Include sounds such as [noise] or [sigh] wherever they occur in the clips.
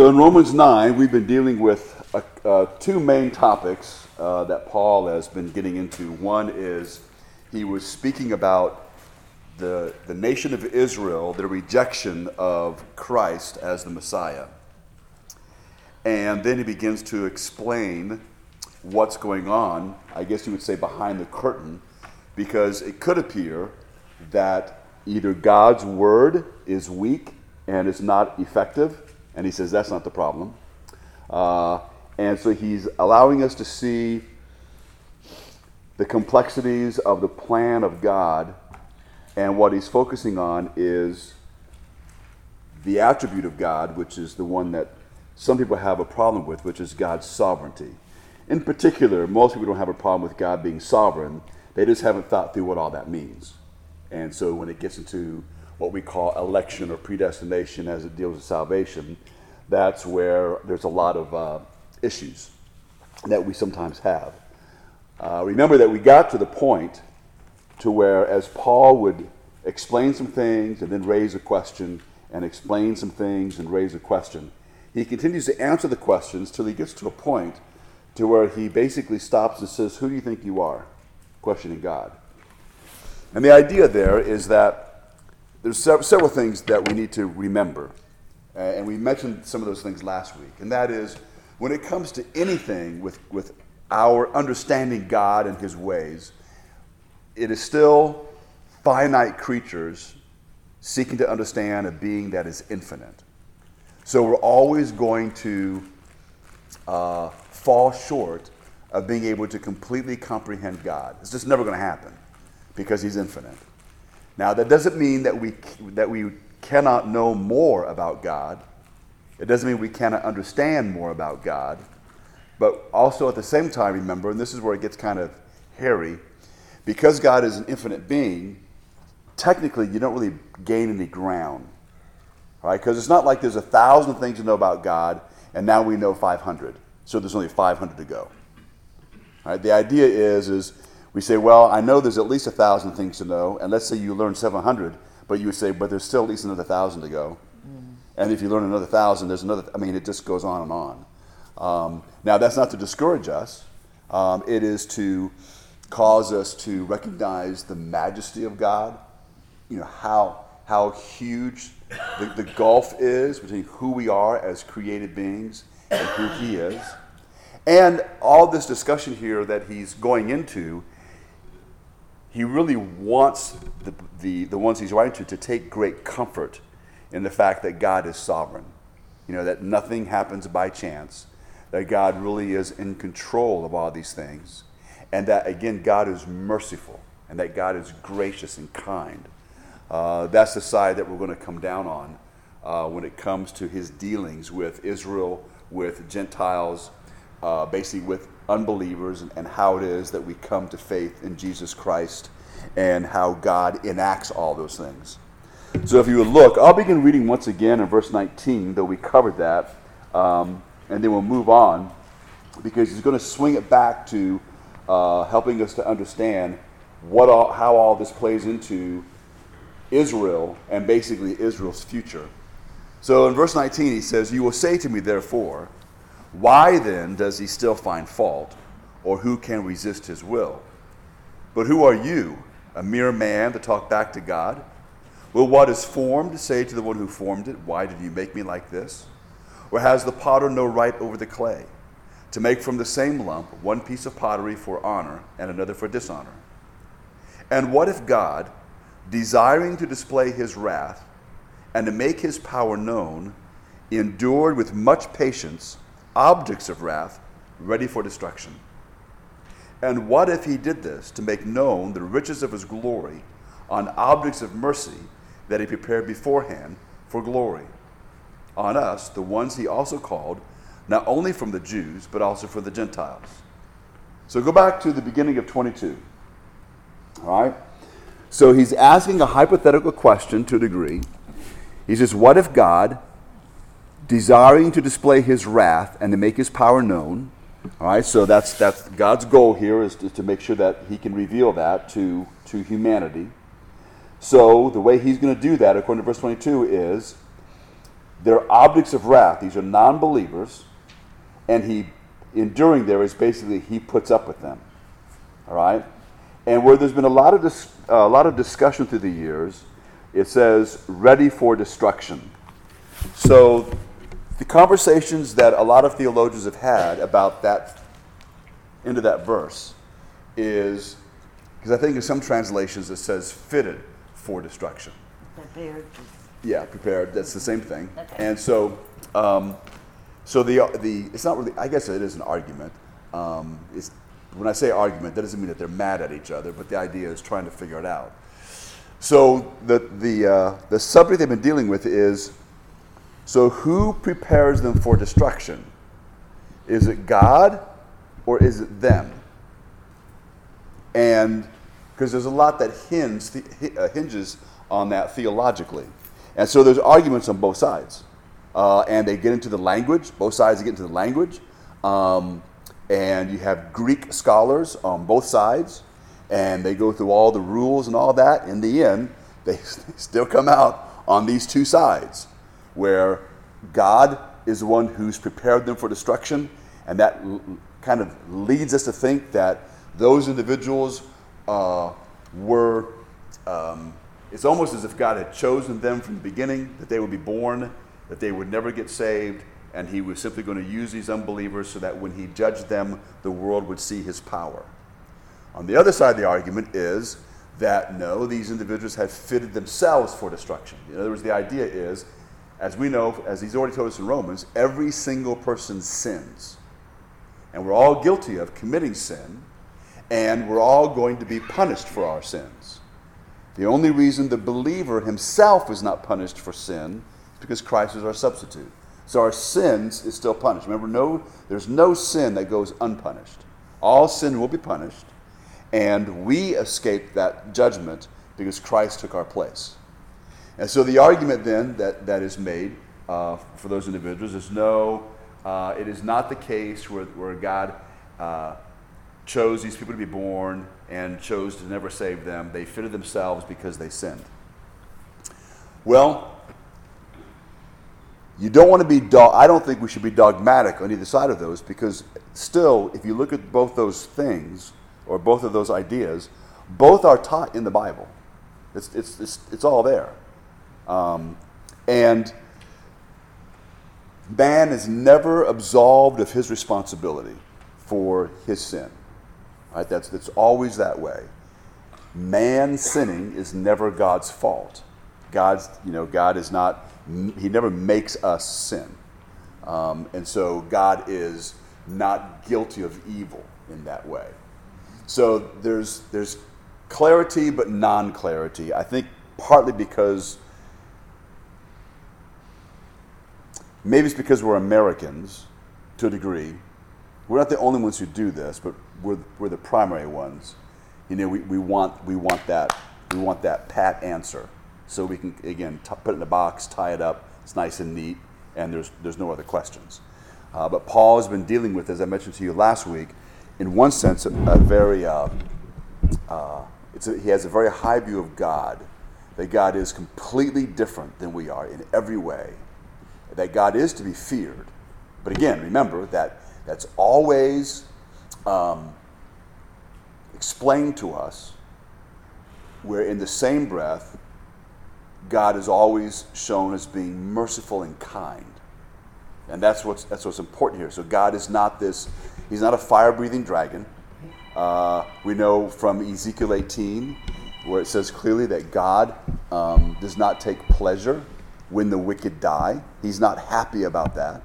So in Romans 9, we've been dealing with uh, uh, two main topics uh, that Paul has been getting into. One is he was speaking about the, the nation of Israel, their rejection of Christ as the Messiah. And then he begins to explain what's going on, I guess you would say behind the curtain, because it could appear that either God's word is weak and is not effective and he says that's not the problem. Uh, and so he's allowing us to see the complexities of the plan of God. And what he's focusing on is the attribute of God, which is the one that some people have a problem with, which is God's sovereignty. In particular, most people don't have a problem with God being sovereign, they just haven't thought through what all that means. And so when it gets into what we call election or predestination as it deals with salvation, that's where there's a lot of uh, issues that we sometimes have. Uh, remember that we got to the point to where, as Paul would explain some things and then raise a question, and explain some things and raise a question, he continues to answer the questions till he gets to a point to where he basically stops and says, "Who do you think you are?" questioning God. And the idea there is that there's several things that we need to remember. Uh, and we mentioned some of those things last week. And that is when it comes to anything with, with our understanding God and His ways, it is still finite creatures seeking to understand a being that is infinite. So we're always going to uh, fall short of being able to completely comprehend God. It's just never going to happen because He's infinite. Now, that doesn't mean that we, that we cannot know more about God. It doesn't mean we cannot understand more about God. But also at the same time, remember, and this is where it gets kind of hairy, because God is an infinite being, technically you don't really gain any ground. Right? Because it's not like there's a thousand things to know about God, and now we know 500. So there's only 500 to go. Right? The idea is, is we say, well, I know there's at least a thousand things to know, and let's say you learn 700, but you would say, but there's still at least another thousand to go. Mm. And if you learn another thousand, there's another, I mean, it just goes on and on. Um, now, that's not to discourage us, um, it is to cause us to recognize the majesty of God, you know, how, how huge the, the gulf is between who we are as created beings and who He is. And all this discussion here that he's going into he really wants the, the, the ones he's writing to to take great comfort in the fact that God is sovereign. You know, that nothing happens by chance, that God really is in control of all these things, and that, again, God is merciful, and that God is gracious and kind. Uh, that's the side that we're going to come down on uh, when it comes to his dealings with Israel, with Gentiles, uh, basically with unbelievers and, how it is that we come to faith in Jesus Christ and how God enacts all those things. So if you would look, I'll begin reading once again in verse 19, though we covered that, um, and then we'll move on because he's going to swing it back to uh, helping us to understand what all, how all this plays into Israel and basically Israel's future. So in verse 19, he says, You will say to me, therefore, why then does he still find fault, or who can resist his will? But who are you, a mere man, to talk back to God? Will what is formed say to the one who formed it, Why did you make me like this? Or has the potter no right over the clay, to make from the same lump one piece of pottery for honor and another for dishonor? And what if God, desiring to display his wrath and to make his power known, endured with much patience? Objects of wrath ready for destruction. And what if he did this to make known the riches of his glory on objects of mercy that he prepared beforehand for glory? On us, the ones he also called, not only from the Jews, but also for the Gentiles. So go back to the beginning of 22. All right? So he's asking a hypothetical question to a degree. He says, What if God, desiring to display his wrath and to make his power known. All right, so that's, that's God's goal here is to, to make sure that he can reveal that to, to humanity. So the way he's going to do that, according to verse 22, is they're objects of wrath. These are non believers. And he, enduring there, is basically he puts up with them. All right? And where there's been a lot of, dis- uh, a lot of discussion through the years, it says, ready for destruction. So the conversations that a lot of theologians have had about that into that verse is because I think in some translations it says fitted for destruction. Prepared. Yeah, prepared. That's the same thing. Okay. And so, um, so the the it's not really. I guess it is an argument. Um, it's when I say argument, that doesn't mean that they're mad at each other, but the idea is trying to figure it out. So the the uh, the subject they've been dealing with is so who prepares them for destruction? Is it God or is it them? And because there's a lot that hinge, uh, hinges on that theologically. And so there's arguments on both sides. Uh, and they get into the language, both sides get into the language. Um, and you have Greek scholars on both sides, and they go through all the rules and all that. In the end, they [laughs] still come out on these two sides, where God is the one who's prepared them for destruction, and that kind of leads us to think that those individuals uh, were. Um, it's almost as if God had chosen them from the beginning, that they would be born, that they would never get saved, and He was simply going to use these unbelievers so that when He judged them, the world would see His power. On the other side of the argument is that no, these individuals have fitted themselves for destruction. In other words, the idea is, as we know, as He's already told us in Romans, every single person sins. And we're all guilty of committing sin, and we're all going to be punished for our sins. The only reason the believer himself is not punished for sin is because Christ is our substitute. So our sins is still punished. Remember, no, there's no sin that goes unpunished. All sin will be punished, and we escape that judgment because Christ took our place. And so the argument then that, that is made uh, for those individuals is no, uh, it is not the case where, where God uh, chose these people to be born and chose to never save them. They fitted themselves because they sinned. Well, you don't want to be, do- I don't think we should be dogmatic on either side of those because still, if you look at both those things or both of those ideas, both are taught in the Bible. It's, it's, it's, it's all there. Um, and man is never absolved of his responsibility for his sin. Right? That's, that's always that way. Man sinning is never God's fault. God's, you know, God is not, he never makes us sin. Um, and so God is not guilty of evil in that way. So there's, there's clarity but non clarity. I think partly because maybe it's because we're Americans to a degree. We're not the only ones who do this, but we're, we're the primary ones. You know, we, we, want, we, want that, we want that pat answer. So we can, again, t- put it in a box, tie it up, it's nice and neat, and there's, there's no other questions. Uh, but Paul has been dealing with, as I mentioned to you last week, in one sense, a, a very, uh, uh, a, he has a very high view of God, that God is completely different than we are in every way, that God is to be feared. But again, remember that that's always um, explained to us, where in the same breath, God is always shown as being merciful and kind. And that's what's, that's what's important here. So God is not this, he's not a fire breathing dragon. Uh, we know from Ezekiel 18, where it says clearly that God um, does not take pleasure when the wicked die. He's not happy about that.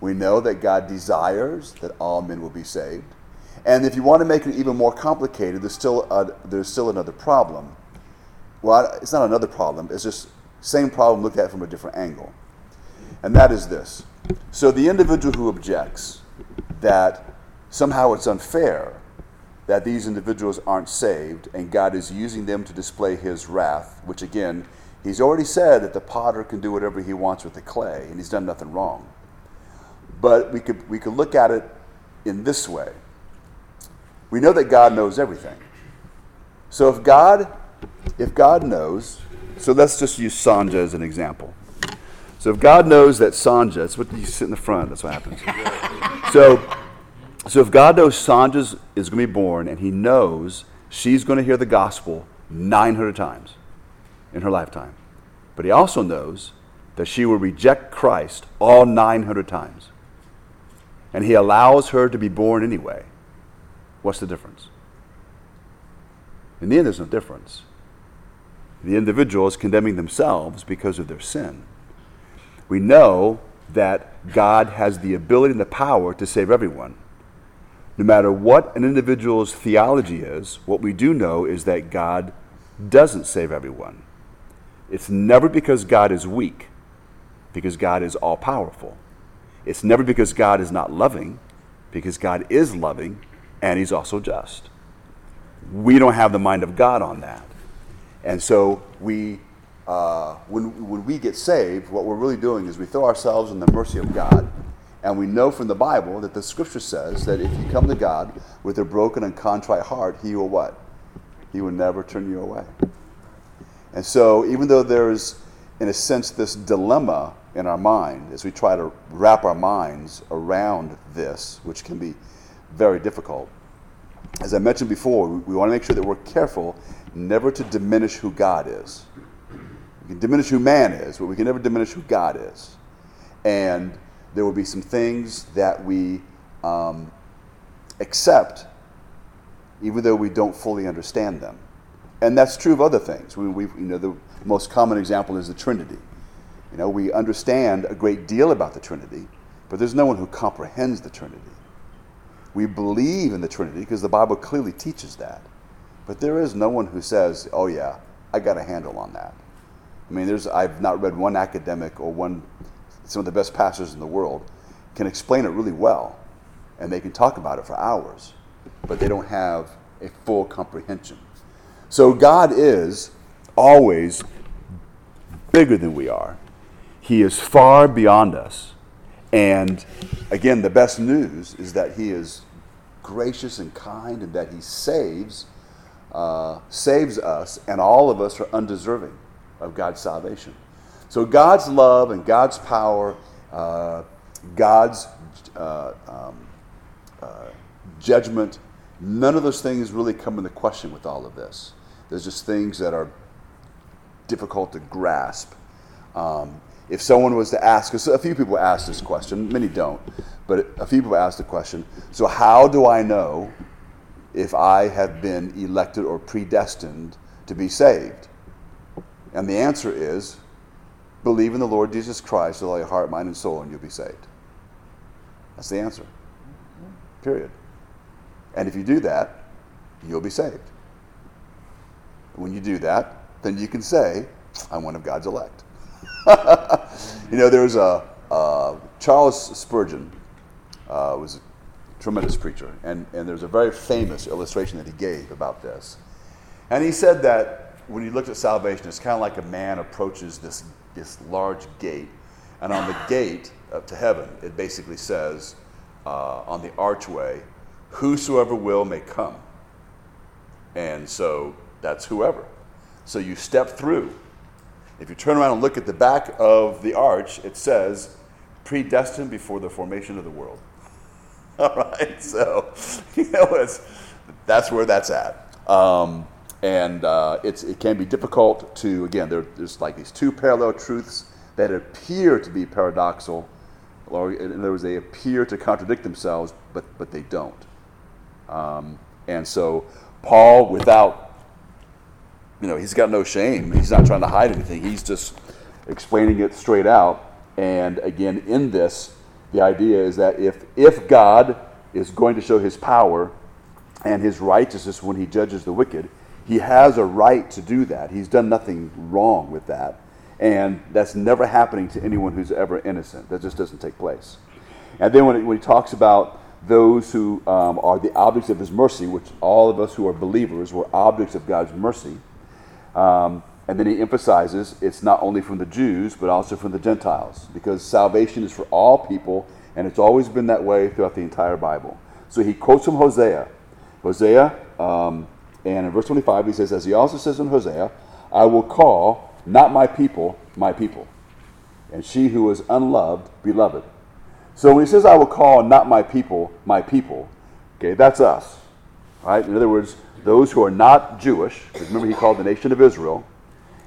We know that God desires that all men will be saved. And if you want to make it even more complicated, there's still, a, there's still another problem. Well, it's not another problem, it's just same problem looked at from a different angle. And that is this. So the individual who objects that somehow it's unfair that these individuals aren't saved and God is using them to display his wrath, which again, he's already said that the potter can do whatever he wants with the clay and he's done nothing wrong. But we could, we could look at it in this way. We know that God knows everything. So if God, if God knows, so let's just use Sanja as an example. So if God knows that Sanja, that's what you sit in the front, that's what happens. [laughs] so, so if God knows Sanja is going to be born and he knows she's going to hear the gospel 900 times in her lifetime, but he also knows that she will reject Christ all 900 times, and he allows her to be born anyway, what's the difference? In the end, there's no difference. The individual is condemning themselves because of their sin. We know that God has the ability and the power to save everyone. No matter what an individual's theology is, what we do know is that God doesn't save everyone. It's never because God is weak, because God is all powerful. It's never because God is not loving, because God is loving and He's also just. We don't have the mind of God on that. And so we, uh, when, when we get saved, what we're really doing is we throw ourselves in the mercy of God. And we know from the Bible that the scripture says that if you come to God with a broken and contrite heart, He will what? He will never turn you away. And so, even though there's, in a sense, this dilemma in our mind as we try to wrap our minds around this, which can be very difficult, as I mentioned before, we, we want to make sure that we're careful never to diminish who God is. We can diminish who man is, but we can never diminish who God is. And there will be some things that we um, accept, even though we don't fully understand them. And that's true of other things. We, we, you know, the most common example is the Trinity. You know, we understand a great deal about the Trinity, but there's no one who comprehends the Trinity. We believe in the Trinity because the Bible clearly teaches that. But there is no one who says, oh, yeah, I got a handle on that. I mean, there's, I've not read one academic or one, some of the best pastors in the world can explain it really well, and they can talk about it for hours, but they don't have a full comprehension. So God is always bigger than we are. He is far beyond us. And again, the best news is that He is gracious and kind and that He saves uh, saves us, and all of us are undeserving of God's salvation. So God's love and God's power, uh, God's uh, um, uh, judgment, none of those things really come into question with all of this. There's just things that are difficult to grasp. Um, if someone was to ask, because a few people ask this question, many don't, but a few people ask the question, so how do I know if I have been elected or predestined to be saved? And the answer is believe in the Lord Jesus Christ with all your heart, mind, and soul, and you'll be saved. That's the answer. Period. And if you do that, you'll be saved. When you do that, then you can say, I'm one of God's elect. [laughs] you know, there's a uh, Charles Spurgeon uh, was a tremendous preacher. And, and there's a very famous illustration that he gave about this. And he said that when he looked at salvation, it's kind of like a man approaches this, this large gate. And on the gate up to heaven, it basically says uh, on the archway, Whosoever will may come. And so that's whoever. So you step through. If you turn around and look at the back of the arch, it says, predestined before the formation of the world. [laughs] All right, so [laughs] you know, that's where that's at. Um, and uh, it's, it can be difficult to, again, there, there's like these two parallel truths that appear to be paradoxical, or in other words, they appear to contradict themselves, but, but they don't. Um, and so, Paul, without, you know, he's got no shame. He's not trying to hide anything. He's just explaining it straight out. And again, in this, the idea is that if, if God is going to show his power and his righteousness when he judges the wicked, he has a right to do that. He's done nothing wrong with that. And that's never happening to anyone who's ever innocent. That just doesn't take place. And then when, it, when he talks about those who um, are the objects of his mercy, which all of us who are believers were objects of God's mercy, um, and then he emphasizes it's not only from the Jews, but also from the Gentiles, because salvation is for all people, and it's always been that way throughout the entire Bible. So he quotes from Hosea. Hosea, um, and in verse 25, he says, as he also says in Hosea, I will call not my people, my people. and she who is unloved, beloved. So when he says, I will call not my people, my people, okay, that's us. Right? In other words, those who are not Jewish, because remember he called the nation of Israel,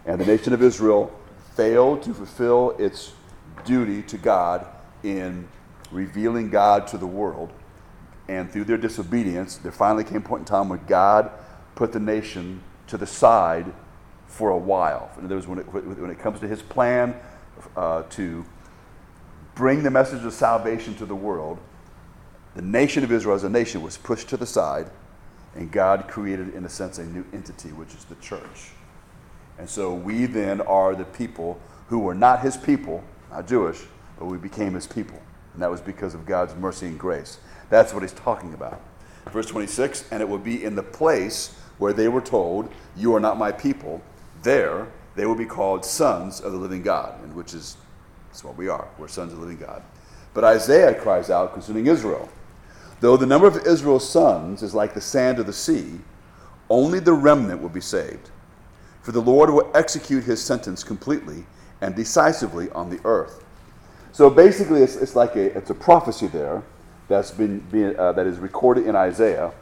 and the nation of Israel failed to fulfill its duty to God in revealing God to the world. And through their disobedience, there finally came a point in time where God put the nation to the side for a while. In other words, when it, when it comes to his plan uh, to bring the message of salvation to the world, the nation of Israel as a nation was pushed to the side, and God created, in a sense, a new entity, which is the church. And so we then are the people who were not his people, not Jewish, but we became his people. And that was because of God's mercy and grace. That's what he's talking about. Verse 26 And it will be in the place where they were told, You are not my people. There they will be called sons of the living God, and which is that's what we are. We're sons of the living God. But Isaiah cries out concerning Israel Though the number of Israel's sons is like the sand of the sea, only the remnant will be saved. For the Lord will execute his sentence completely and decisively on the earth. So basically, it's, it's like a, it's a prophecy there that's been, been uh, that is recorded in Isaiah.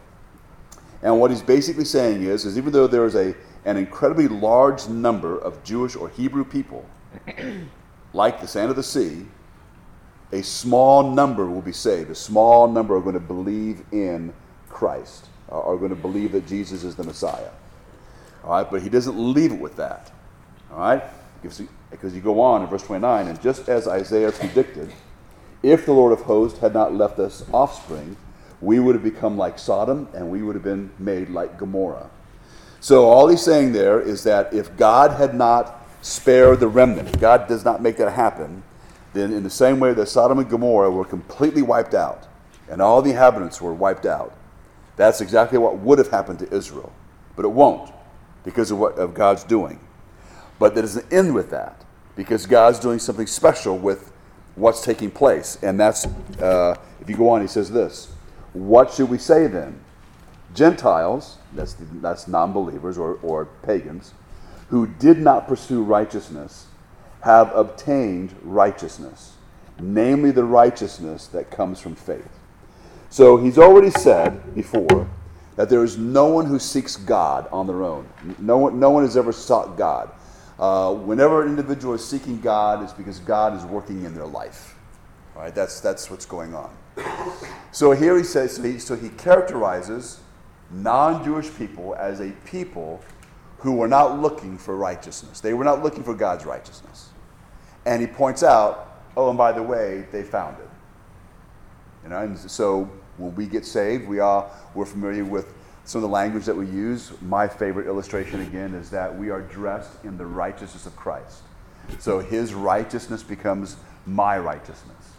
And what he's basically saying is, is even though there is a, an incredibly large number of Jewish or Hebrew people, [clears throat] like the sand of the sea, a small number will be saved. A small number are going to believe in Christ, are going to believe that Jesus is the Messiah. All right, but he doesn't leave it with that. All right, because you go on in verse 29, and just as Isaiah predicted, if the Lord of hosts had not left us offspring, we would have become like Sodom and we would have been made like Gomorrah. So all he's saying there is that if God had not spared the remnant, God does not make that happen, then in the same way that Sodom and Gomorrah were completely wiped out and all the inhabitants were wiped out, that's exactly what would have happened to Israel. But it won't because of what of God's doing. But that doesn't end with that because God's doing something special with what's taking place. And that's, uh, if you go on, he says this What should we say then? Gentiles, that's, that's non believers or, or pagans, who did not pursue righteousness have obtained righteousness, namely the righteousness that comes from faith. So he's already said before that there is no one who seeks God on their own. No one, no one has ever sought God. Uh, whenever an individual is seeking God, it's because God is working in their life. Right? That's, that's what's going on. So here he says, so he, so he characterizes non Jewish people as a people who were not looking for righteousness. They were not looking for God's righteousness. And he points out, oh, and by the way, they found it. You know, and so when we get saved, we are we're familiar with some of the language that we use. My favorite illustration again is that we are dressed in the righteousness of Christ. So his righteousness becomes my righteousness.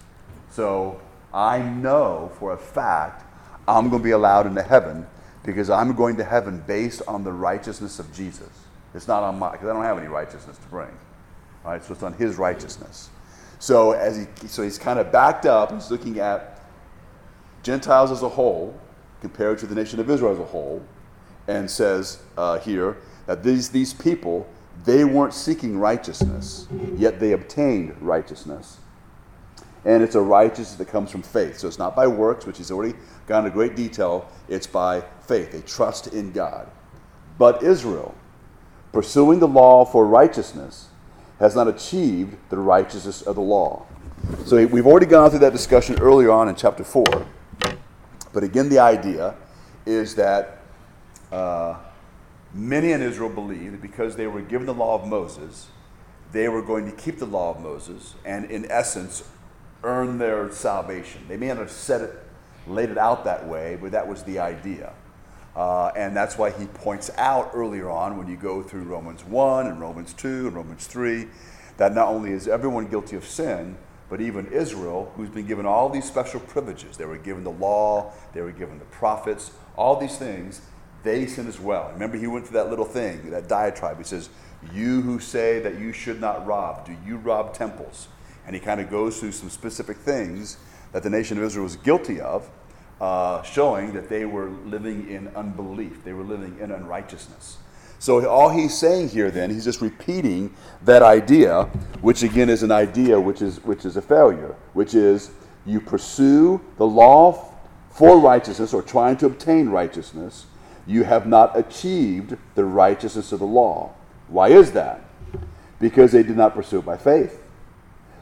So I know for a fact I'm going to be allowed into heaven because I'm going to heaven based on the righteousness of Jesus. It's not on my, because I don't have any righteousness to bring. Right, so it's on his righteousness. So as he, so he's kind of backed up. He's looking at Gentiles as a whole compared to the nation of Israel as a whole, and says uh, here that these these people they weren't seeking righteousness, yet they obtained righteousness. And it's a righteousness that comes from faith. So it's not by works, which he's already gone into great detail. It's by faith. They trust in God. But Israel, pursuing the law for righteousness, has not achieved the righteousness of the law. So we've already gone through that discussion earlier on in chapter 4. But again, the idea is that uh, many in Israel believed that because they were given the law of Moses, they were going to keep the law of Moses and, in essence, earn their salvation. They may not have said it, laid it out that way, but that was the idea. Uh, and that's why he points out earlier on when you go through Romans 1 and Romans 2 and Romans 3 that not only is everyone guilty of sin, but even Israel, who's been given all these special privileges, they were given the law, they were given the prophets, all these things, they sin as well. Remember, he went through that little thing, that diatribe. He says, You who say that you should not rob, do you rob temples? And he kind of goes through some specific things that the nation of Israel was guilty of uh, showing that they were living in unbelief, they were living in unrighteousness. So all he's saying here then, he's just repeating that idea, which again is an idea which is which is a failure, which is you pursue the law for righteousness or trying to obtain righteousness, you have not achieved the righteousness of the law. Why is that? Because they did not pursue it by faith,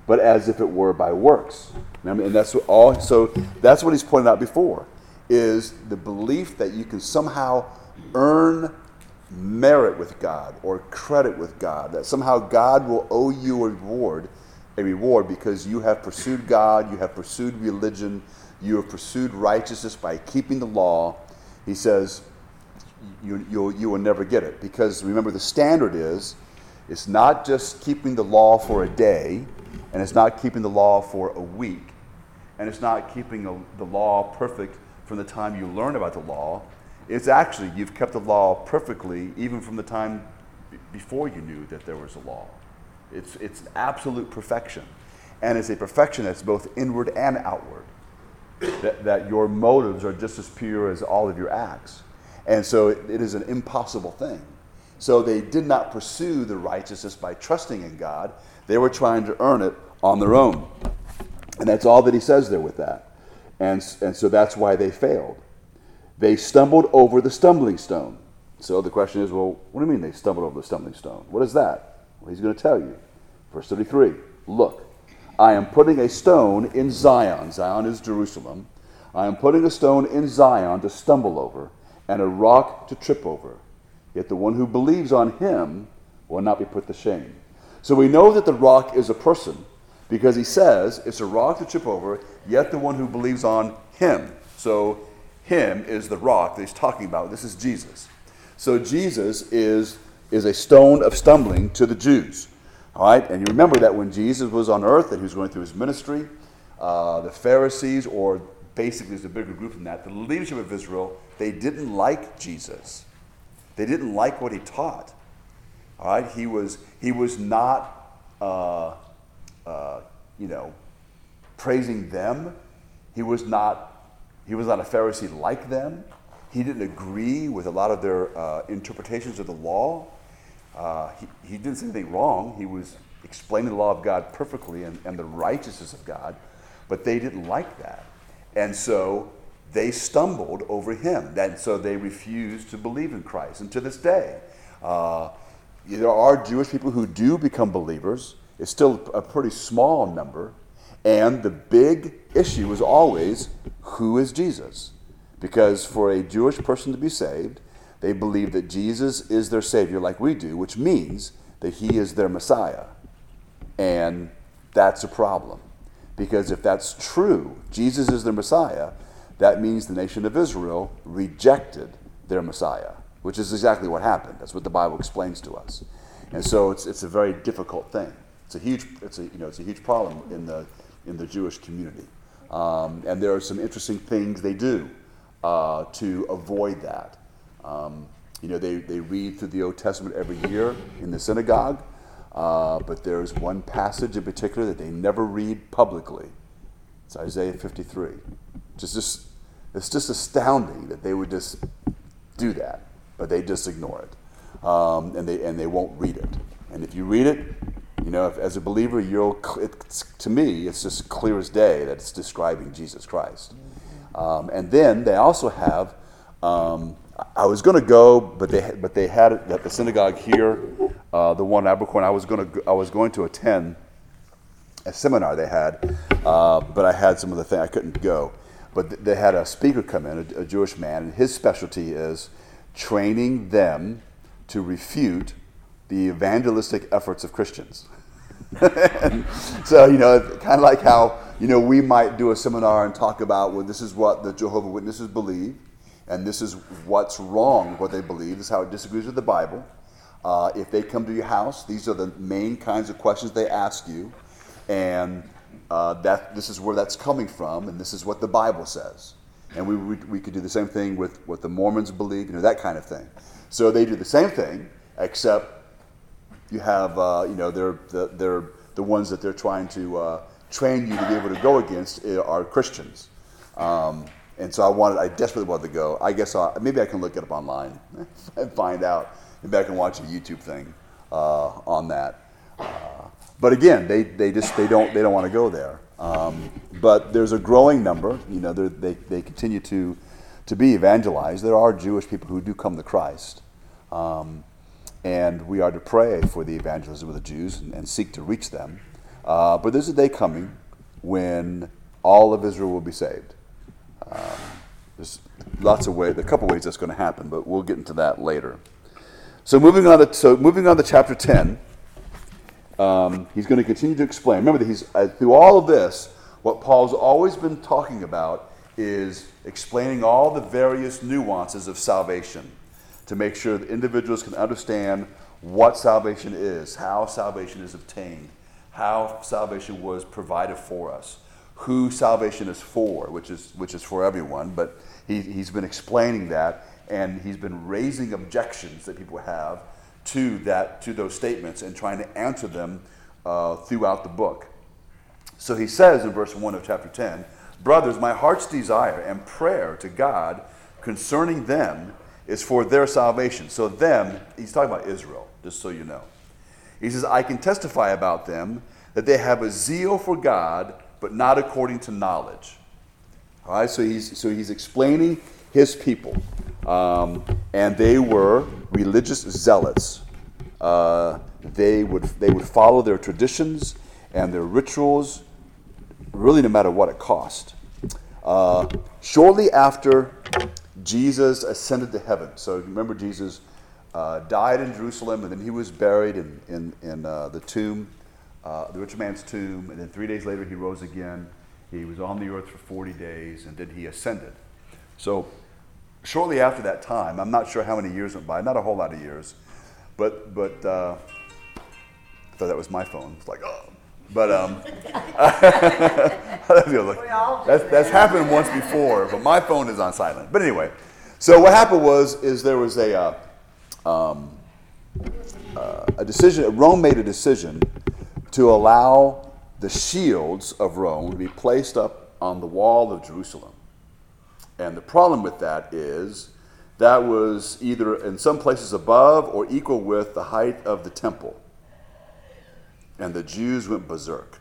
but as if it were by works. And that's what all so that's what he's pointed out before is the belief that you can somehow earn merit with God or credit with God, that somehow God will owe you a reward, a reward because you have pursued God, you have pursued religion, you have pursued righteousness by keeping the law. He says, you, you, you will never get it. Because remember, the standard is it's not just keeping the law for a day, and it's not keeping the law for a week, and it's not keeping a, the law perfect from the time you learn about the law. It's actually, you've kept the law perfectly even from the time b- before you knew that there was a law. It's, it's absolute perfection. And it's a perfection that's both inward and outward. That, that your motives are just as pure as all of your acts. And so it, it is an impossible thing. So they did not pursue the righteousness by trusting in God, they were trying to earn it on their own. And that's all that he says there with that. And, and so that's why they failed. They stumbled over the stumbling stone. So the question is, well, what do you mean they stumbled over the stumbling stone? What is that? Well, he's going to tell you. Verse 33 Look, I am putting a stone in Zion. Zion is Jerusalem. I am putting a stone in Zion to stumble over and a rock to trip over. Yet the one who believes on him will not be put to shame. So we know that the rock is a person because he says it's a rock to trip over, yet the one who believes on him. So him is the rock that he's talking about. This is Jesus. So Jesus is, is a stone of stumbling to the Jews. All right? And you remember that when Jesus was on earth and he was going through his ministry, uh, the Pharisees, or basically there's a bigger group than that, the leadership of Israel, they didn't like Jesus. They didn't like what he taught. All right? He was, he was not, uh, uh, you know, praising them. He was not he was not a Pharisee like them. He didn't agree with a lot of their uh, interpretations of the law. Uh, he, he didn't say anything wrong. He was explaining the law of God perfectly and, and the righteousness of God, but they didn't like that. And so they stumbled over him. And so they refused to believe in Christ. And to this day, uh, there are Jewish people who do become believers. It's still a pretty small number. And the big issue is always who is Jesus? Because for a Jewish person to be saved, they believe that Jesus is their Savior, like we do, which means that He is their Messiah. And that's a problem. Because if that's true, Jesus is their Messiah, that means the nation of Israel rejected their Messiah, which is exactly what happened. That's what the Bible explains to us. And so it's, it's a very difficult thing. It's a huge, it's a, you know, it's a huge problem in the, in the Jewish community. Um, and there are some interesting things they do uh, to avoid that. Um, you know, they, they read through the Old Testament every year in the synagogue, uh, but there's one passage in particular that they never read publicly. It's Isaiah 53. Just, just, it's just astounding that they would just do that, but they just ignore it. Um, and, they, and they won't read it. And if you read it, you know, if, as a believer, you'll, to me, it's just clear as day that it's describing Jesus Christ. Um, and then they also have, um, I was going to go, but they, but they had it at the synagogue here, uh, the one in Abercorn. I was going to, I was going to attend a seminar they had, uh, but I had some of the things I couldn't go. But th- they had a speaker come in, a, a Jewish man, and his specialty is training them to refute the evangelistic efforts of Christians. [laughs] so, you know, kind of like how, you know, we might do a seminar and talk about, well, this is what the Jehovah Witnesses believe, and this is what's wrong what they believe, this is how it disagrees with the Bible. Uh, if they come to your house, these are the main kinds of questions they ask you, and uh, that this is where that's coming from, and this is what the Bible says. And we, we, we could do the same thing with what the Mormons believe, you know, that kind of thing. So they do the same thing, except you have, uh, you know, they're, they're the ones that they're trying to uh, train you to be able to go against uh, are Christians. Um, and so I wanted, I desperately wanted to go. I guess I'll, maybe I can look it up online [laughs] and find out And I can watch a YouTube thing uh, on that. Uh, but again, they, they just they don't they don't want to go there. Um, but there's a growing number. You know, they they continue to to be evangelized. There are Jewish people who do come to Christ. Um, and we are to pray for the evangelism of the Jews and, and seek to reach them. Uh, but there's a day coming when all of Israel will be saved. Um, there's lots of ways, a couple ways that's going to happen, but we'll get into that later. So moving on to, so moving on to chapter 10, um, he's going to continue to explain. Remember that he's uh, through all of this, what Paul's always been talking about is explaining all the various nuances of salvation to make sure that individuals can understand what salvation is, how salvation is obtained, how salvation was provided for us, who salvation is for, which is, which is for everyone. But he, he's been explaining that, and he's been raising objections that people have to, that, to those statements and trying to answer them uh, throughout the book. So he says in verse 1 of chapter 10 Brothers, my heart's desire and prayer to God concerning them is for their salvation. So, them, he's talking about Israel, just so you know. He says, I can testify about them that they have a zeal for God, but not according to knowledge. All right, so he's, so he's explaining his people. Um, and they were religious zealots. Uh, they, would, they would follow their traditions and their rituals, really, no matter what it cost. Uh, shortly after Jesus ascended to heaven. So remember, Jesus uh, died in Jerusalem, and then he was buried in, in, in uh, the tomb, uh, the rich man's tomb, and then three days later he rose again. He was on the earth for 40 days, and then he ascended. So shortly after that time, I'm not sure how many years went by, not a whole lot of years, but, but uh, I thought that was my phone. It's like, oh, but um, [laughs] [laughs] that's, that's happened once before, but my phone is on silent. But anyway, so what happened was is there was a uh, um, uh, a decision. Rome made a decision to allow the shields of Rome to be placed up on the wall of Jerusalem. And the problem with that is that was either in some places above or equal with the height of the temple and the Jews went berserk.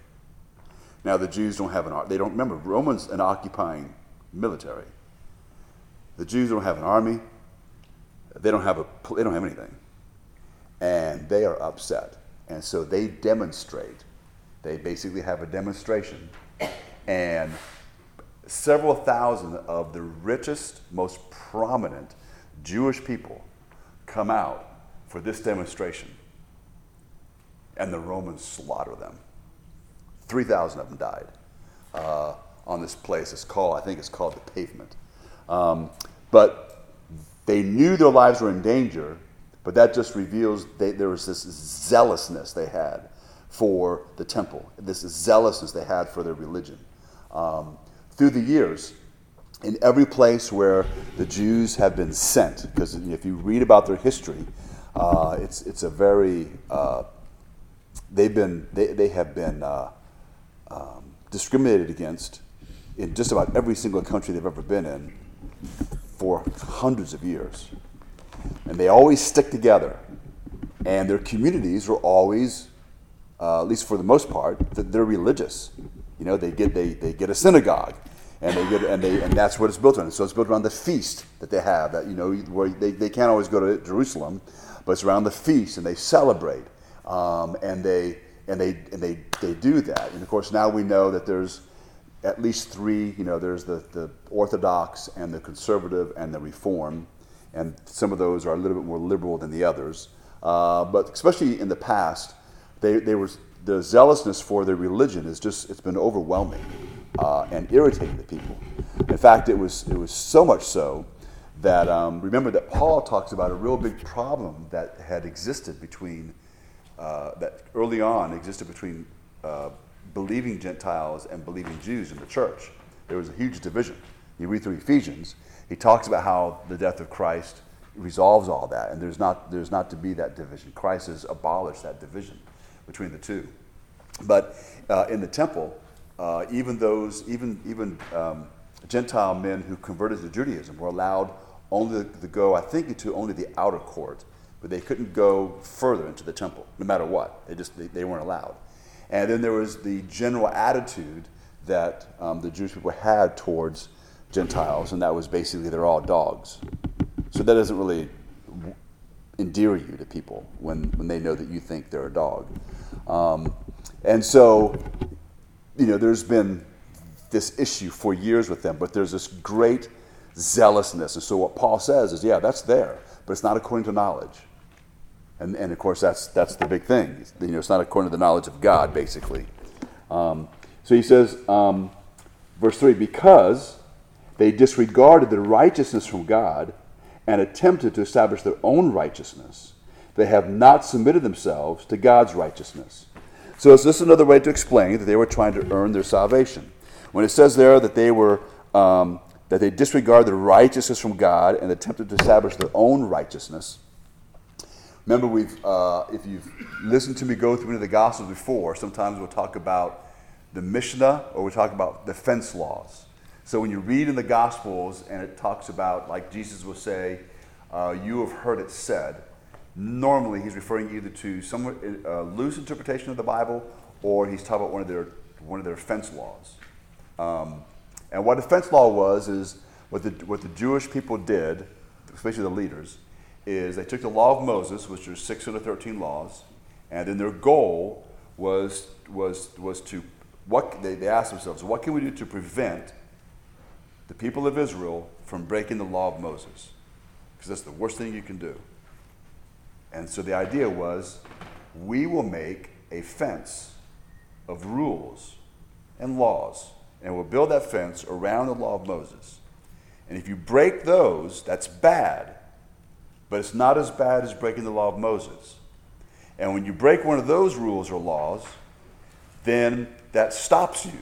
Now the Jews don't have an army. they don't remember Romans an occupying military. The Jews don't have an army. They don't have a they don't have anything, and they are upset, and so they demonstrate. They basically have a demonstration, and several thousand of the richest, most prominent Jewish people come out for this demonstration and the Romans slaughter them. 3,000 of them died uh, on this place. It's called, I think it's called the pavement. Um, but they knew their lives were in danger, but that just reveals they, there was this zealousness they had for the temple, this zealousness they had for their religion. Um, through the years, in every place where the Jews have been sent, because if you read about their history, uh, it's, it's a very uh, they've been they, they have been uh, um, discriminated against in just about every single country they've ever been in for hundreds of years, and they always stick together, and their communities are always, uh, at least for the most part, they're religious. You know, they get they, they get a synagogue, and they get and they and that's what it's built on. So it's built around the feast that they have. That you know, where they, they can't always go to Jerusalem, but it's around the feast, and they celebrate. Um, and they and they and they they do that. And of course, now we know that there's at least three. You know, there's the the Orthodox and the Conservative and the Reform, and some of those are a little bit more liberal than the others. Uh, but especially in the past, they they were the zealousness for their religion is just it's been overwhelming uh, and irritating the people. In fact, it was it was so much so that um, remember that Paul talks about a real big problem that had existed between uh, that early on existed between uh, believing Gentiles and believing Jews in the church. There was a huge division. You read through Ephesians, he talks about how the death of Christ resolves all that, and there's not, there's not to be that division. Christ has abolished that division between the two. But uh, in the temple, uh, even those, even, even um, Gentile men who converted to Judaism were allowed only to go, I think, into only the outer court but they couldn't go further into the temple, no matter what. They just they, they weren't allowed. And then there was the general attitude that um, the Jewish people had towards Gentiles, and that was basically they're all dogs. So that doesn't really endear you to people when, when they know that you think they're a dog. Um, and so, you know, there's been this issue for years with them, but there's this great zealousness. And so what Paul says is, yeah, that's there, but it's not according to knowledge. And, and of course, that's, that's the big thing. You know, it's not according to the knowledge of God, basically. Um, so he says, um, verse 3 because they disregarded the righteousness from God and attempted to establish their own righteousness, they have not submitted themselves to God's righteousness. So is this another way to explain that they were trying to earn their salvation? When it says there that they were um, that they disregarded the righteousness from God and attempted to establish their own righteousness. Remember, we've uh, if you've listened to me go through into the Gospels before, sometimes we'll talk about the Mishnah or we'll talk about the fence laws. So when you read in the Gospels and it talks about, like Jesus will say, uh, "You have heard it said," normally he's referring either to some uh, loose interpretation of the Bible or he's talking about one of their one of their the fence laws. Um, and what the fence law was is what the what the Jewish people did, especially the leaders, is they took the law of Moses, which are 613 laws, and then their goal was was was to what they, they asked themselves, what can we do to prevent the people of Israel from breaking the law of Moses? Because that's the worst thing you can do. And so the idea was we will make a fence of rules and laws, and we'll build that fence around the law of Moses. And if you break those, that's bad, but it's not as bad as breaking the law of Moses. And when you break one of those rules or laws, then that stops you.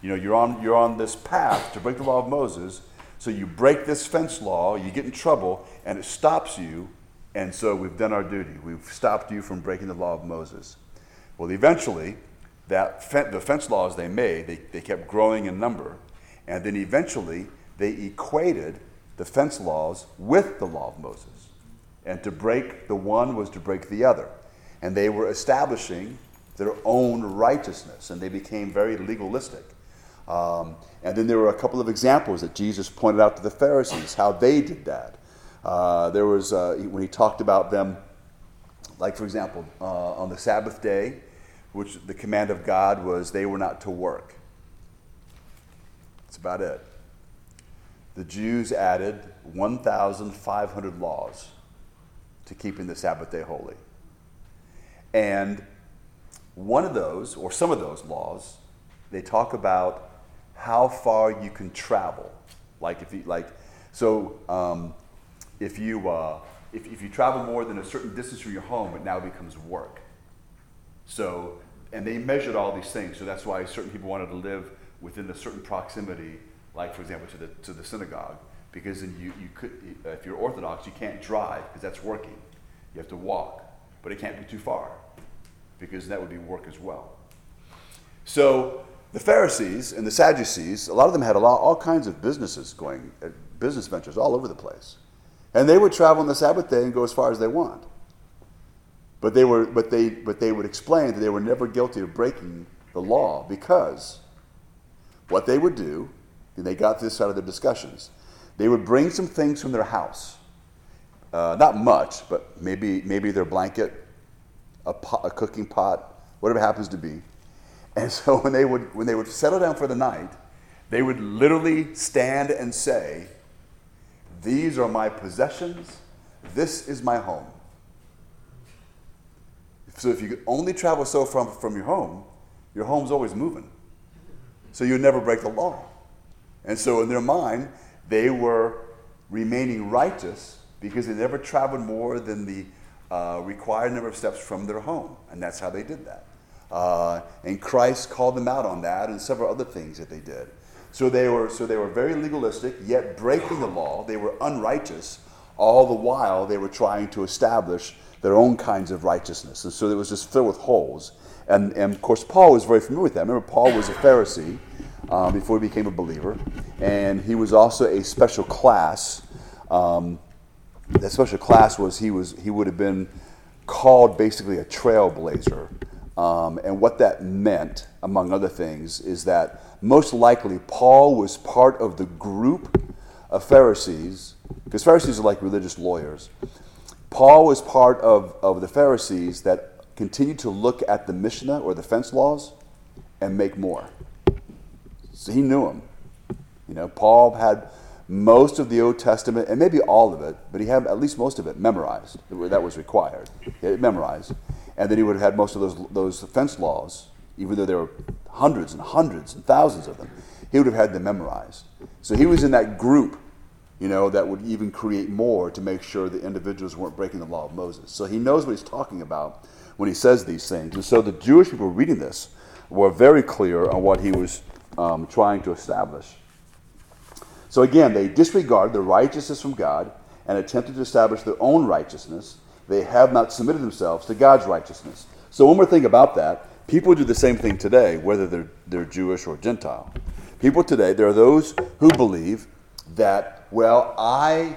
You know, you're on, you're on this path to break the law of Moses, so you break this fence law, you get in trouble, and it stops you, and so we've done our duty. We've stopped you from breaking the law of Moses. Well, eventually, that the fence laws they made, they, they kept growing in number, and then eventually they equated the fence laws with the law of Moses. And to break the one was to break the other. And they were establishing their own righteousness, and they became very legalistic. Um, and then there were a couple of examples that Jesus pointed out to the Pharisees how they did that. Uh, there was uh, when he talked about them, like for example, uh, on the Sabbath day, which the command of God was they were not to work. That's about it. The Jews added 1,500 laws to keeping the Sabbath day holy. And one of those, or some of those laws, they talk about how far you can travel. Like if you like, so um, if you uh, if, if you travel more than a certain distance from your home, it now becomes work. So, and they measured all these things. So that's why certain people wanted to live within a certain proximity, like for example to the to the synagogue, because then you you could if you're Orthodox, you can't drive because that's working. You have to walk, but it can't be too far because that would be work as well. So the Pharisees and the Sadducees, a lot of them had a lot, all kinds of businesses going, uh, business ventures all over the place. And they would travel on the Sabbath day and go as far as they want. But they, were, but, they, but they would explain that they were never guilty of breaking the law because what they would do, and they got this out of their discussions, they would bring some things from their house. Uh, not much, but maybe, maybe their blanket, a, pot, a cooking pot, whatever happens to be. And [laughs] so when they would, when they would settle down for the night, they would literally stand and say, These are my possessions, this is my home. So if you could only travel so from, from your home, your home's always moving. So you never break the law. And so in their mind, they were remaining righteous because they never traveled more than the uh, required number of steps from their home. And that's how they did that. Uh, and Christ called them out on that and several other things that they did. So they were so they were very legalistic, yet breaking the law. They were unrighteous. All the while they were trying to establish their own kinds of righteousness. And so it was just filled with holes. And, and of course, Paul was very familiar with that. Remember, Paul was a Pharisee um, before he became a believer, and he was also a special class um, that special class was he was he would have been called basically a trailblazer. Um, and what that meant, among other things, is that most likely Paul was part of the group of Pharisees, because Pharisees are like religious lawyers. Paul was part of, of the Pharisees that continued to look at the Mishnah or the fence laws and make more. So he knew them. You know, Paul had most of the Old Testament, and maybe all of it, but he had at least most of it memorized. That was required. It memorized. And then he would have had most of those, those fence laws, even though there were hundreds and hundreds and thousands of them. He would have had them memorized. So he was in that group, you know, that would even create more to make sure the individuals weren't breaking the law of Moses. So he knows what he's talking about when he says these things. And so the Jewish people reading this were very clear on what he was um, trying to establish. So again, they disregard the righteousness from God and attempted to establish their own righteousness. They have not submitted themselves to God's righteousness. So one more thing about that, people do the same thing today, whether they're, they're Jewish or Gentile. People today, there are those who believe that, well, I,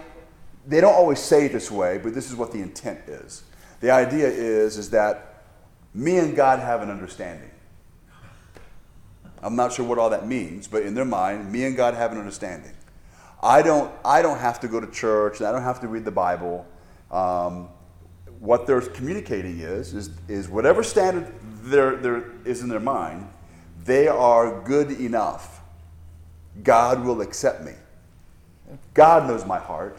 they don't always say it this way, but this is what the intent is. The idea is, is that me and God have an understanding. I'm not sure what all that means, but in their mind, me and God have an understanding. I don't, I don't have to go to church and I don't have to read the Bible. Um, what they're communicating is, is, is whatever standard there, there is in their mind, they are good enough. God will accept me. God knows my heart.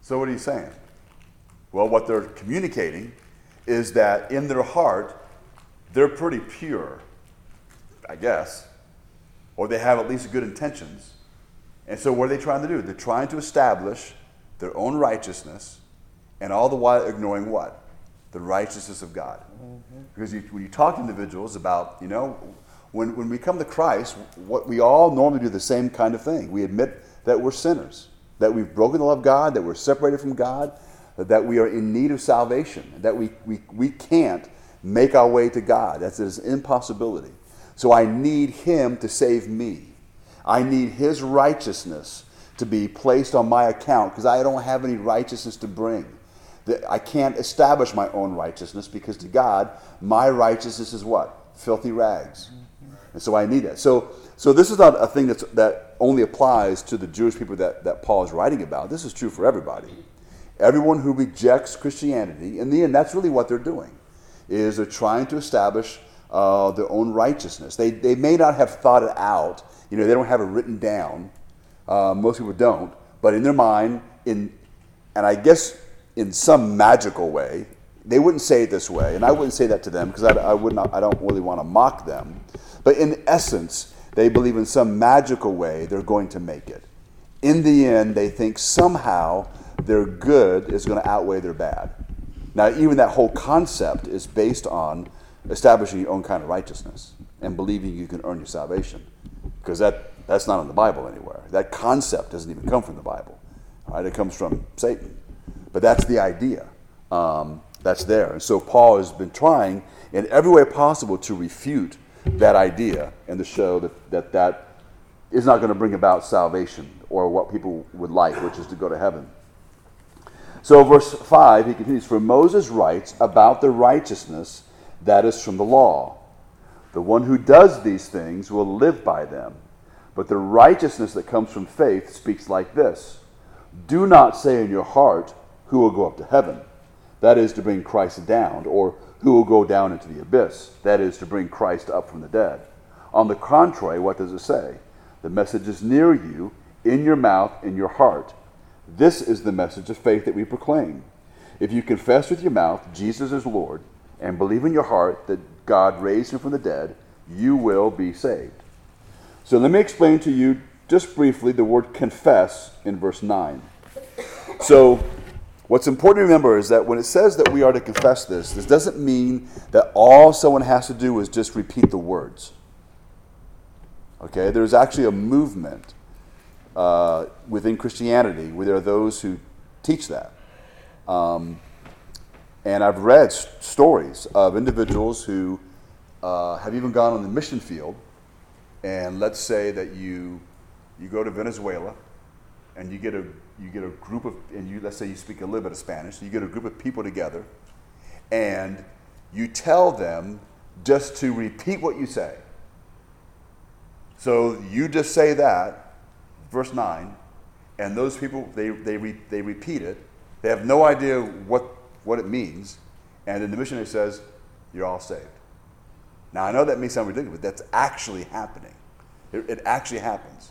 So, what are you saying? Well, what they're communicating is that in their heart, they're pretty pure, I guess, or they have at least good intentions. And so, what are they trying to do? They're trying to establish their own righteousness, and all the while ignoring what? The righteousness of God. Mm-hmm. Because you, when you talk to individuals about, you know, when, when we come to Christ, what we all normally do the same kind of thing. We admit that we're sinners, that we've broken the love of God, that we're separated from God, that we are in need of salvation, that we, we, we can't make our way to God. That's an impossibility. So I need Him to save me. I need His righteousness to be placed on my account because I don't have any righteousness to bring. I can't establish my own righteousness because to God, my righteousness is what? Filthy rags. And so I need that. So, so this is not a thing that's, that only applies to the Jewish people that, that Paul is writing about. This is true for everybody. Everyone who rejects Christianity, in the end, that's really what they're doing, is they're trying to establish uh, their own righteousness. They, they may not have thought it out you know, they don't have it written down. Uh, most people don't. But in their mind, in, and I guess in some magical way, they wouldn't say it this way, and I wouldn't say that to them because I, I, would not, I don't really want to mock them. But in essence, they believe in some magical way they're going to make it. In the end, they think somehow their good is going to outweigh their bad. Now, even that whole concept is based on establishing your own kind of righteousness and believing you can earn your salvation because that, that's not in the Bible anywhere. That concept doesn't even come from the Bible. Right? It comes from Satan. But that's the idea. Um, that's there. And so Paul has been trying in every way possible to refute that idea and to show that that, that is not going to bring about salvation or what people would like, which is to go to heaven. So, verse 5, he continues For Moses writes about the righteousness that is from the law the one who does these things will live by them. But the righteousness that comes from faith speaks like this Do not say in your heart, Who will go up to heaven? That is to bring Christ down, or who will go down into the abyss? That is to bring Christ up from the dead. On the contrary, what does it say? The message is near you, in your mouth, in your heart. This is the message of faith that we proclaim. If you confess with your mouth Jesus is Lord, and believe in your heart that God raised him from the dead, you will be saved. So let me explain to you just briefly the word confess in verse 9. So, what's important to remember is that when it says that we are to confess this, this doesn't mean that all someone has to do is just repeat the words. Okay, there's actually a movement uh, within Christianity where there are those who teach that. Um, and I've read stories of individuals who uh, have even gone on the mission field. And let's say that you, you go to Venezuela and you get a you get a group of and you let's say you speak a little bit of Spanish, you get a group of people together, and you tell them just to repeat what you say. So you just say that, verse nine, and those people they they re, they repeat it. They have no idea what what it means, and then the missionary says, "You're all saved." Now I know that may sound ridiculous, but that's actually happening. It, it actually happens.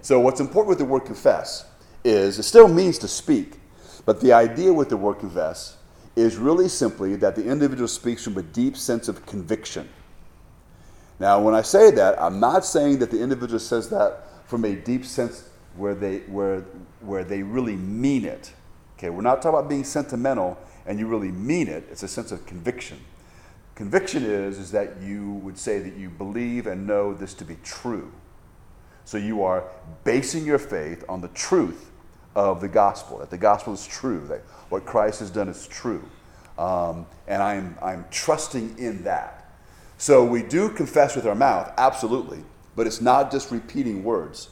So what's important with the word confess is it still means to speak, but the idea with the word confess is really simply that the individual speaks from a deep sense of conviction. Now, when I say that, I'm not saying that the individual says that from a deep sense where they, where, where they really mean it. Okay, we're not talking about being sentimental and you really mean it. It's a sense of conviction. Conviction is, is that you would say that you believe and know this to be true. So you are basing your faith on the truth of the gospel, that the gospel is true, that what Christ has done is true. Um, and I'm, I'm trusting in that. So we do confess with our mouth, absolutely, but it's not just repeating words.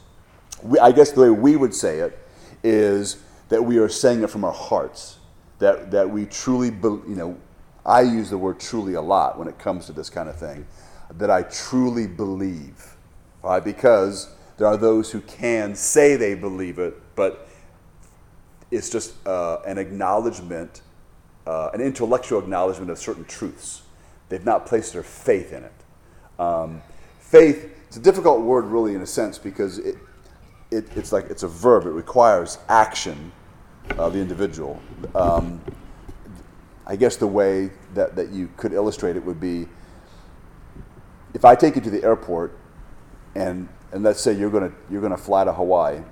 We, I guess the way we would say it is that we are saying it from our hearts, that, that we truly, be, you know, I use the word truly a lot when it comes to this kind of thing, that I truly believe, right? Because there are those who can say they believe it, but it's just uh, an acknowledgement, uh, an intellectual acknowledgement of certain truths. They've not placed their faith in it. Um, faith, it's a difficult word, really, in a sense, because it, it, it's like it's a verb. It requires action of the individual. Um, I guess the way that, that you could illustrate it would be if I take you to the airport and, and let's say you're going you're gonna fly to Hawaii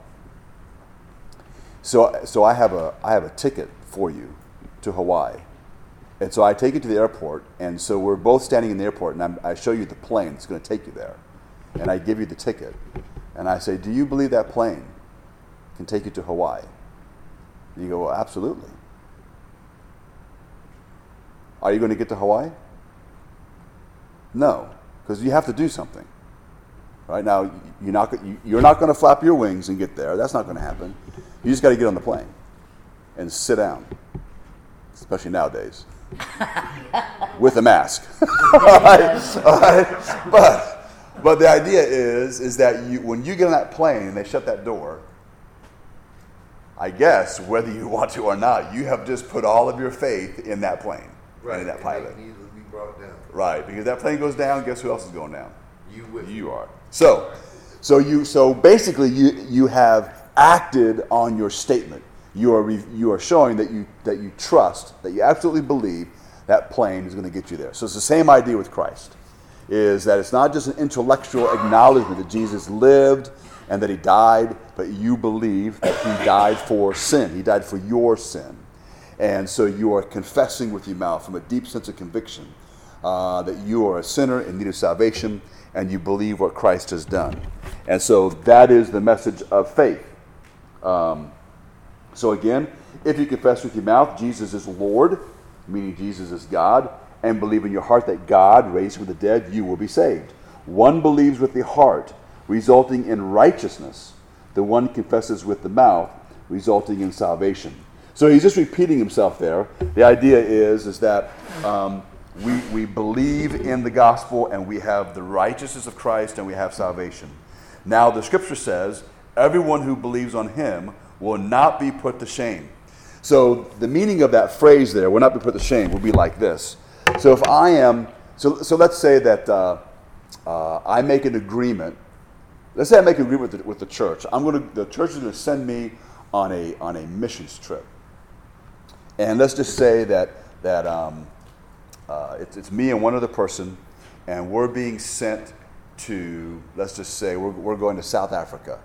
so, so I, have a, I have a ticket for you to Hawaii. And so I take you to the airport, and so we're both standing in the airport, and I'm, i show you the plane that's going to take you there. And I give you the ticket. And I say, Do you believe that plane can take you to Hawaii? You go, Well, absolutely. Are you going to get to Hawaii? No, because you have to do something. Right now, you're not, you're not going to flap your wings and get there. That's not going to happen. You just got to get on the plane and sit down, especially nowadays, [laughs] with a mask. [laughs] all right? All right? But, but the idea is, is that you, when you get on that plane and they shut that door, I guess whether you [laughs] want to or not, you have just put all of your faith in that plane right. and in that pilot. Right, because that plane goes down, guess who else is going down? You with You are. So, so you so basically you you have acted on your statement. You are, you are showing that you, that you trust, that you absolutely believe that plane is going to get you there. So it's the same idea with Christ, is that it's not just an intellectual acknowledgement that Jesus lived and that he died, but you believe that he died for sin. He died for your sin. And so you are confessing with your mouth from a deep sense of conviction uh, that you are a sinner in need of salvation and you believe what Christ has done. And so that is the message of faith. Um, so again, if you confess with your mouth Jesus is Lord, meaning Jesus is God, and believe in your heart that God raised from the dead, you will be saved. One believes with the heart, resulting in righteousness. The one confesses with the mouth, resulting in salvation. So he's just repeating himself there. The idea is, is that um, we, we believe in the gospel and we have the righteousness of Christ and we have salvation. Now, the scripture says everyone who believes on him will not be put to shame. So the meaning of that phrase there, will not be put to shame, will be like this. So if I am, so, so let's say that uh, uh, I make an agreement. Let's say I make an agreement with the, with the church. I'm going to, the church is going to send me on a, on a missions trip. And let's just say that, that um, uh, it's, it's me and one other person, and we're being sent to, let's just say, we're, we're going to South Africa.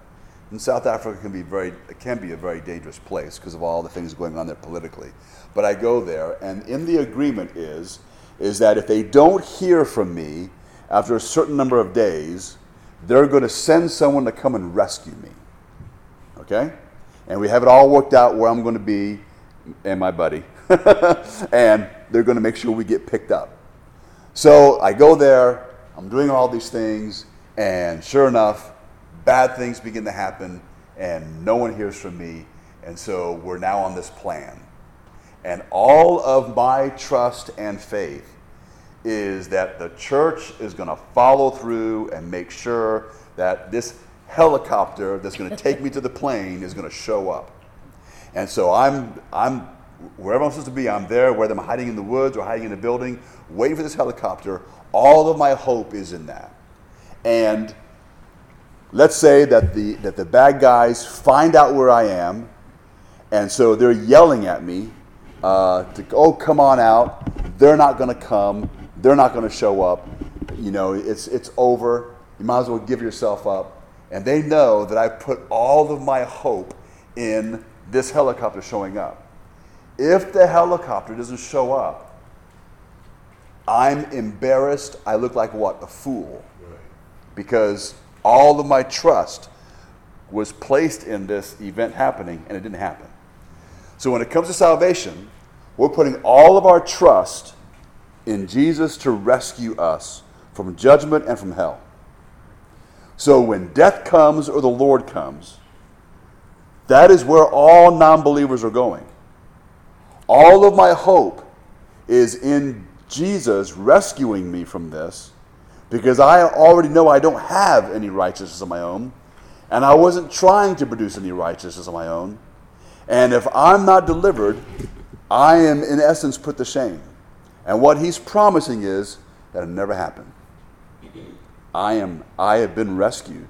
And South Africa can be very can be a very dangerous place because of all the things going on there politically. But I go there, and in the agreement is is that if they don't hear from me after a certain number of days, they're going to send someone to come and rescue me. Okay, and we have it all worked out where I'm going to be and my buddy, [laughs] and they're going to make sure we get picked up. So I go there. I'm doing all these things, and sure enough, bad things begin to happen, and no one hears from me. And so we're now on this plan. And all of my trust and faith is that the church is going to follow through and make sure that this helicopter that's going to take me to the plane is going to show up. And so I'm, I'm wherever I'm supposed to be, I'm there, whether I'm hiding in the woods or hiding in a building, waiting for this helicopter. All of my hope is in that. And let's say that the, that the bad guys find out where I am, and so they're yelling at me uh, to, oh, come on out. They're not going to come. They're not going to show up. You know, it's, it's over. You might as well give yourself up. And they know that I put all of my hope in this helicopter showing up. If the helicopter doesn't show up, I'm embarrassed. I look like what? A fool. Because all of my trust was placed in this event happening and it didn't happen. So when it comes to salvation, we're putting all of our trust in Jesus to rescue us from judgment and from hell. So when death comes or the Lord comes, that is where all non believers are going. All of my hope is in Jesus rescuing me from this because I already know I don't have any righteousness of my own, and I wasn't trying to produce any righteousness of my own. And if I'm not delivered, I am in essence put to shame. And what he's promising is that it never happened. I am I have been rescued.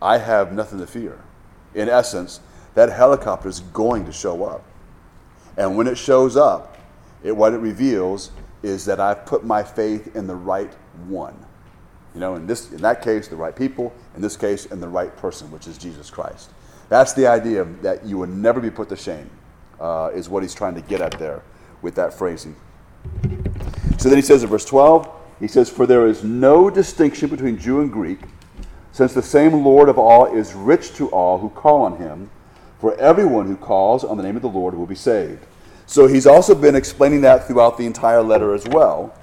I have nothing to fear. In essence, that helicopter is going to show up. And when it shows up, it, what it reveals is that I've put my faith in the right one. You know, in, this, in that case, the right people. In this case, in the right person, which is Jesus Christ. That's the idea that you will never be put to shame, uh, is what he's trying to get at there with that phrasing. So then he says in verse 12, he says, For there is no distinction between Jew and Greek, since the same Lord of all is rich to all who call on him. For everyone who calls on the name of the Lord will be saved. So he's also been explaining that throughout the entire letter as well,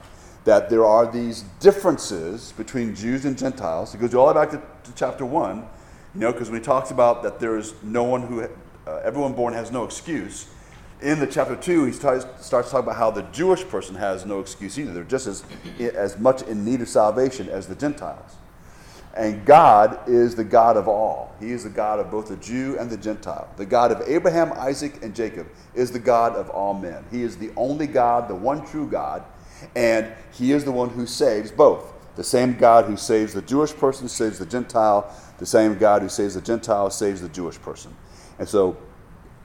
that there are these differences between Jews and Gentiles. He goes all the way back to, to chapter 1, you know, because when he talks about that there is no one who, uh, everyone born has no excuse, in the chapter 2, he starts, starts talking about how the Jewish person has no excuse either. They're just as, as much in need of salvation as the Gentiles. And God is the God of all. He is the God of both the Jew and the Gentile. The God of Abraham, Isaac, and Jacob is the God of all men. He is the only God, the one true God, and He is the one who saves both. The same God who saves the Jewish person saves the Gentile. The same God who saves the Gentile saves the Jewish person. And so,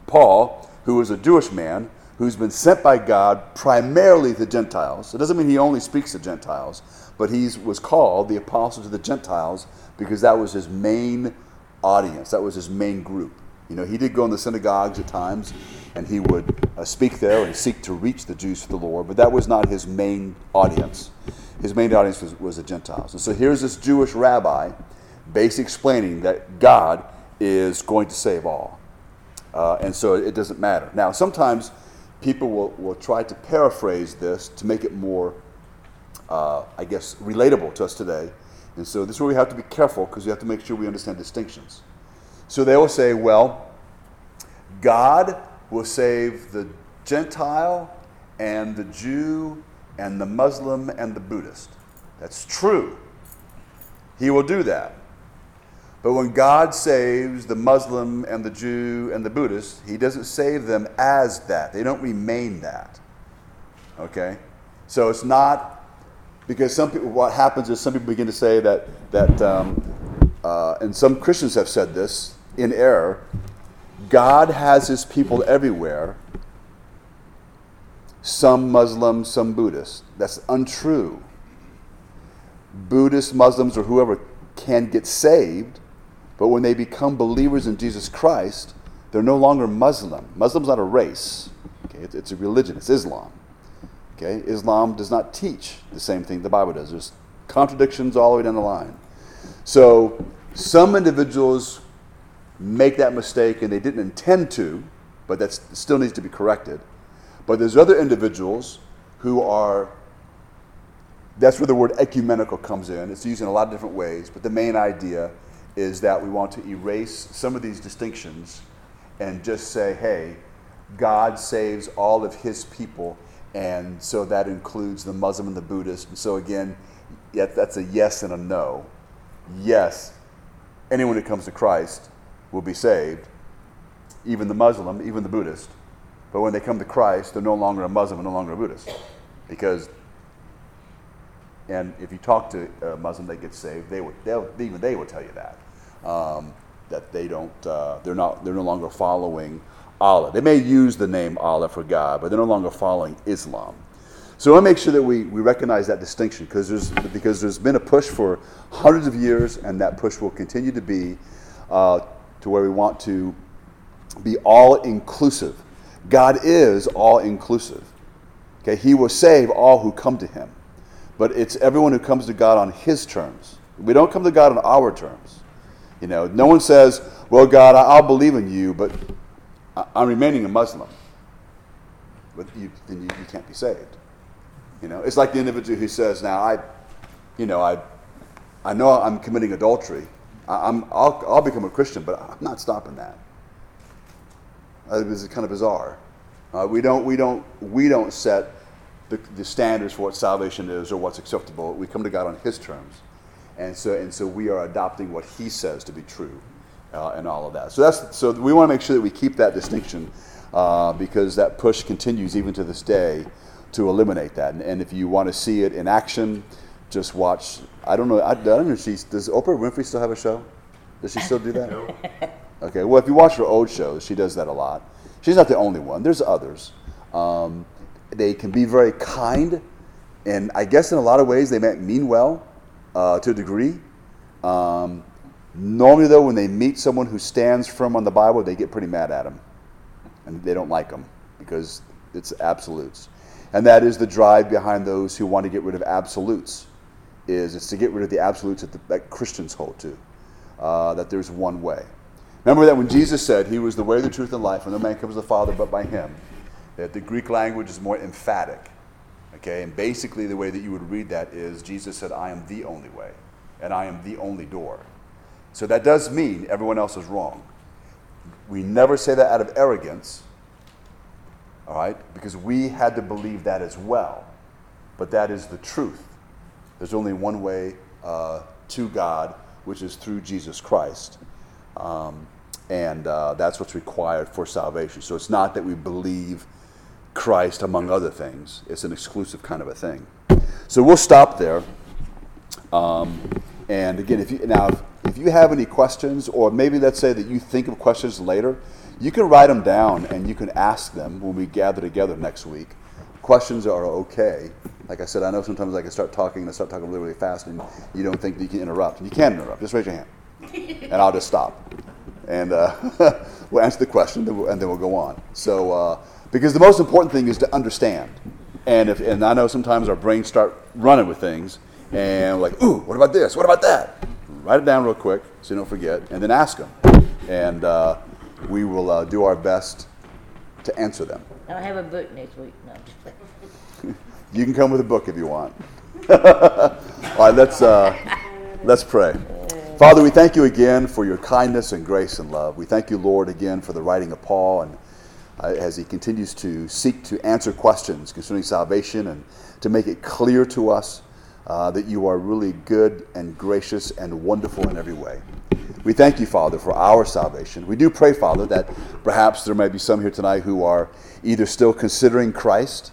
Paul, who is a Jewish man, who's been sent by God primarily to Gentiles. It doesn't mean he only speaks to Gentiles, but he was called the apostle to the Gentiles because that was his main audience, that was his main group. You know, he did go in the synagogues at times, and he would uh, speak there and seek to reach the Jews for the Lord, but that was not his main audience. His main audience was, was the Gentiles. And so here's this Jewish rabbi basically explaining that God is going to save all. Uh, and so it doesn't matter. Now, sometimes people will, will try to paraphrase this to make it more, uh, I guess, relatable to us today. And so this is where we have to be careful because we have to make sure we understand distinctions. So they will say, well, God will save the Gentile and the Jew and the Muslim and the Buddhist. That's true. He will do that. But when God saves the Muslim and the Jew and the Buddhist, He doesn't save them as that. They don't remain that. Okay? So it's not because some people, what happens is some people begin to say that, that um, uh, and some Christians have said this in error God has His people everywhere, some Muslims, some Buddhists. That's untrue. Buddhists, Muslims, or whoever can get saved but when they become believers in Jesus Christ, they're no longer Muslim. Muslim's not a race. Okay? It's, it's a religion. It's Islam. Okay? Islam does not teach the same thing the Bible does. There's contradictions all the way down the line. So some individuals make that mistake and they didn't intend to, but that still needs to be corrected. But there's other individuals who are, that's where the word ecumenical comes in. It's used in a lot of different ways, but the main idea is that we want to erase some of these distinctions and just say, hey, God saves all of his people, and so that includes the Muslim and the Buddhist. And so, again, that's a yes and a no. Yes, anyone who comes to Christ will be saved, even the Muslim, even the Buddhist. But when they come to Christ, they're no longer a Muslim and no longer a Buddhist. Because, and if you talk to a Muslim that gets saved, they would, even they would tell you that. Um, that they don't, uh, they're, not, they're no longer following Allah. They may use the name Allah for God, but they're no longer following Islam. So I want to make sure that we, we recognize that distinction because there's, because there's been a push for hundreds of years, and that push will continue to be uh, to where we want to be all inclusive. God is all inclusive. Okay, He will save all who come to Him, but it's everyone who comes to God on His terms. We don't come to God on our terms. You know, no one says, "Well, God, I'll believe in you, but I'm remaining a Muslim." But you, then you, you can't be saved. You know, it's like the individual who says, "Now I, you know, I, I know I'm committing adultery. I, am I'll, I'll become a Christian, but I'm not stopping that." Uh, this is kind of bizarre. Uh, we don't we don't we don't set the, the standards for what salvation is or what's acceptable. We come to God on His terms, and so and so we are adopting what He says to be true, uh, and all of that. So that's so we want to make sure that we keep that distinction uh, because that push continues even to this day to eliminate that. And, and if you want to see it in action, just watch. I don't know. I, I don't know. She's, does Oprah Winfrey still have a show? Does she still do that? [laughs] No. Okay. Well, if you watch her old shows, she does that a lot. She's not the only one. There's others. Um, they can be very kind, and I guess in a lot of ways they might mean well uh, to a degree. Um, normally, though, when they meet someone who stands firm on the Bible, they get pretty mad at them, and they don't like them because it's absolutes. And that is the drive behind those who want to get rid of absolutes. Is it's to get rid of the absolutes that, the, that Christians hold to, uh, that there's one way. Remember that when Jesus said he was the way, the truth, and life, and no man comes to the Father but by him, that the Greek language is more emphatic. Okay, and basically the way that you would read that is Jesus said, I am the only way, and I am the only door. So that does mean everyone else is wrong. We never say that out of arrogance all right? Because we had to believe that as well. But that is the truth. There's only one way uh, to God, which is through Jesus Christ. Um, and uh, that's what's required for salvation. So it's not that we believe Christ among other things, it's an exclusive kind of a thing. So we'll stop there. Um, and again, if you now if you have any questions, or maybe let's say that you think of questions later, you can write them down and you can ask them when we gather together next week. Questions are okay. Like I said, I know sometimes I can start talking and I start talking really, really fast and you don't think that you can interrupt. You can interrupt. Just raise your hand. [laughs] and I'll just stop. And uh, [laughs] we'll answer the question and then we'll go on. So, uh, because the most important thing is to understand. And, if, and I know sometimes our brains start running with things and like, ooh, what about this? What about that? Write it down real quick so you don't forget, and then ask them. And uh, we will uh, do our best to answer them. I'll have a book next week. No, [laughs] you can come with a book if you want. [laughs] All right, let's, uh, let's pray. Father, we thank you again for your kindness and grace and love. We thank you, Lord, again for the writing of Paul and uh, as he continues to seek to answer questions concerning salvation and to make it clear to us uh, that you are really good and gracious and wonderful in every way. We thank you, Father, for our salvation. We do pray, Father, that perhaps there may be some here tonight who are either still considering Christ,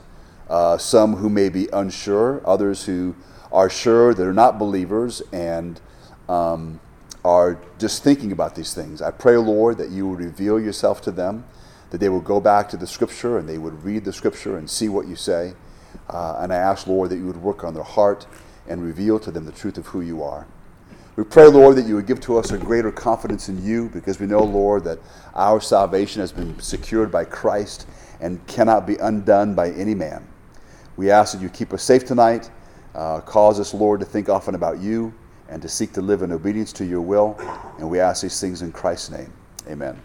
uh, some who may be unsure, others who are sure that are not believers and um, are just thinking about these things. I pray, Lord, that you would reveal yourself to them, that they would go back to the Scripture and they would read the Scripture and see what you say. Uh, and I ask, Lord, that you would work on their heart and reveal to them the truth of who you are. We pray, Lord, that you would give to us a greater confidence in you because we know, Lord, that our salvation has been secured by Christ and cannot be undone by any man. We ask that you keep us safe tonight. Uh, cause us, Lord, to think often about you and to seek to live in obedience to your will. And we ask these things in Christ's name. Amen.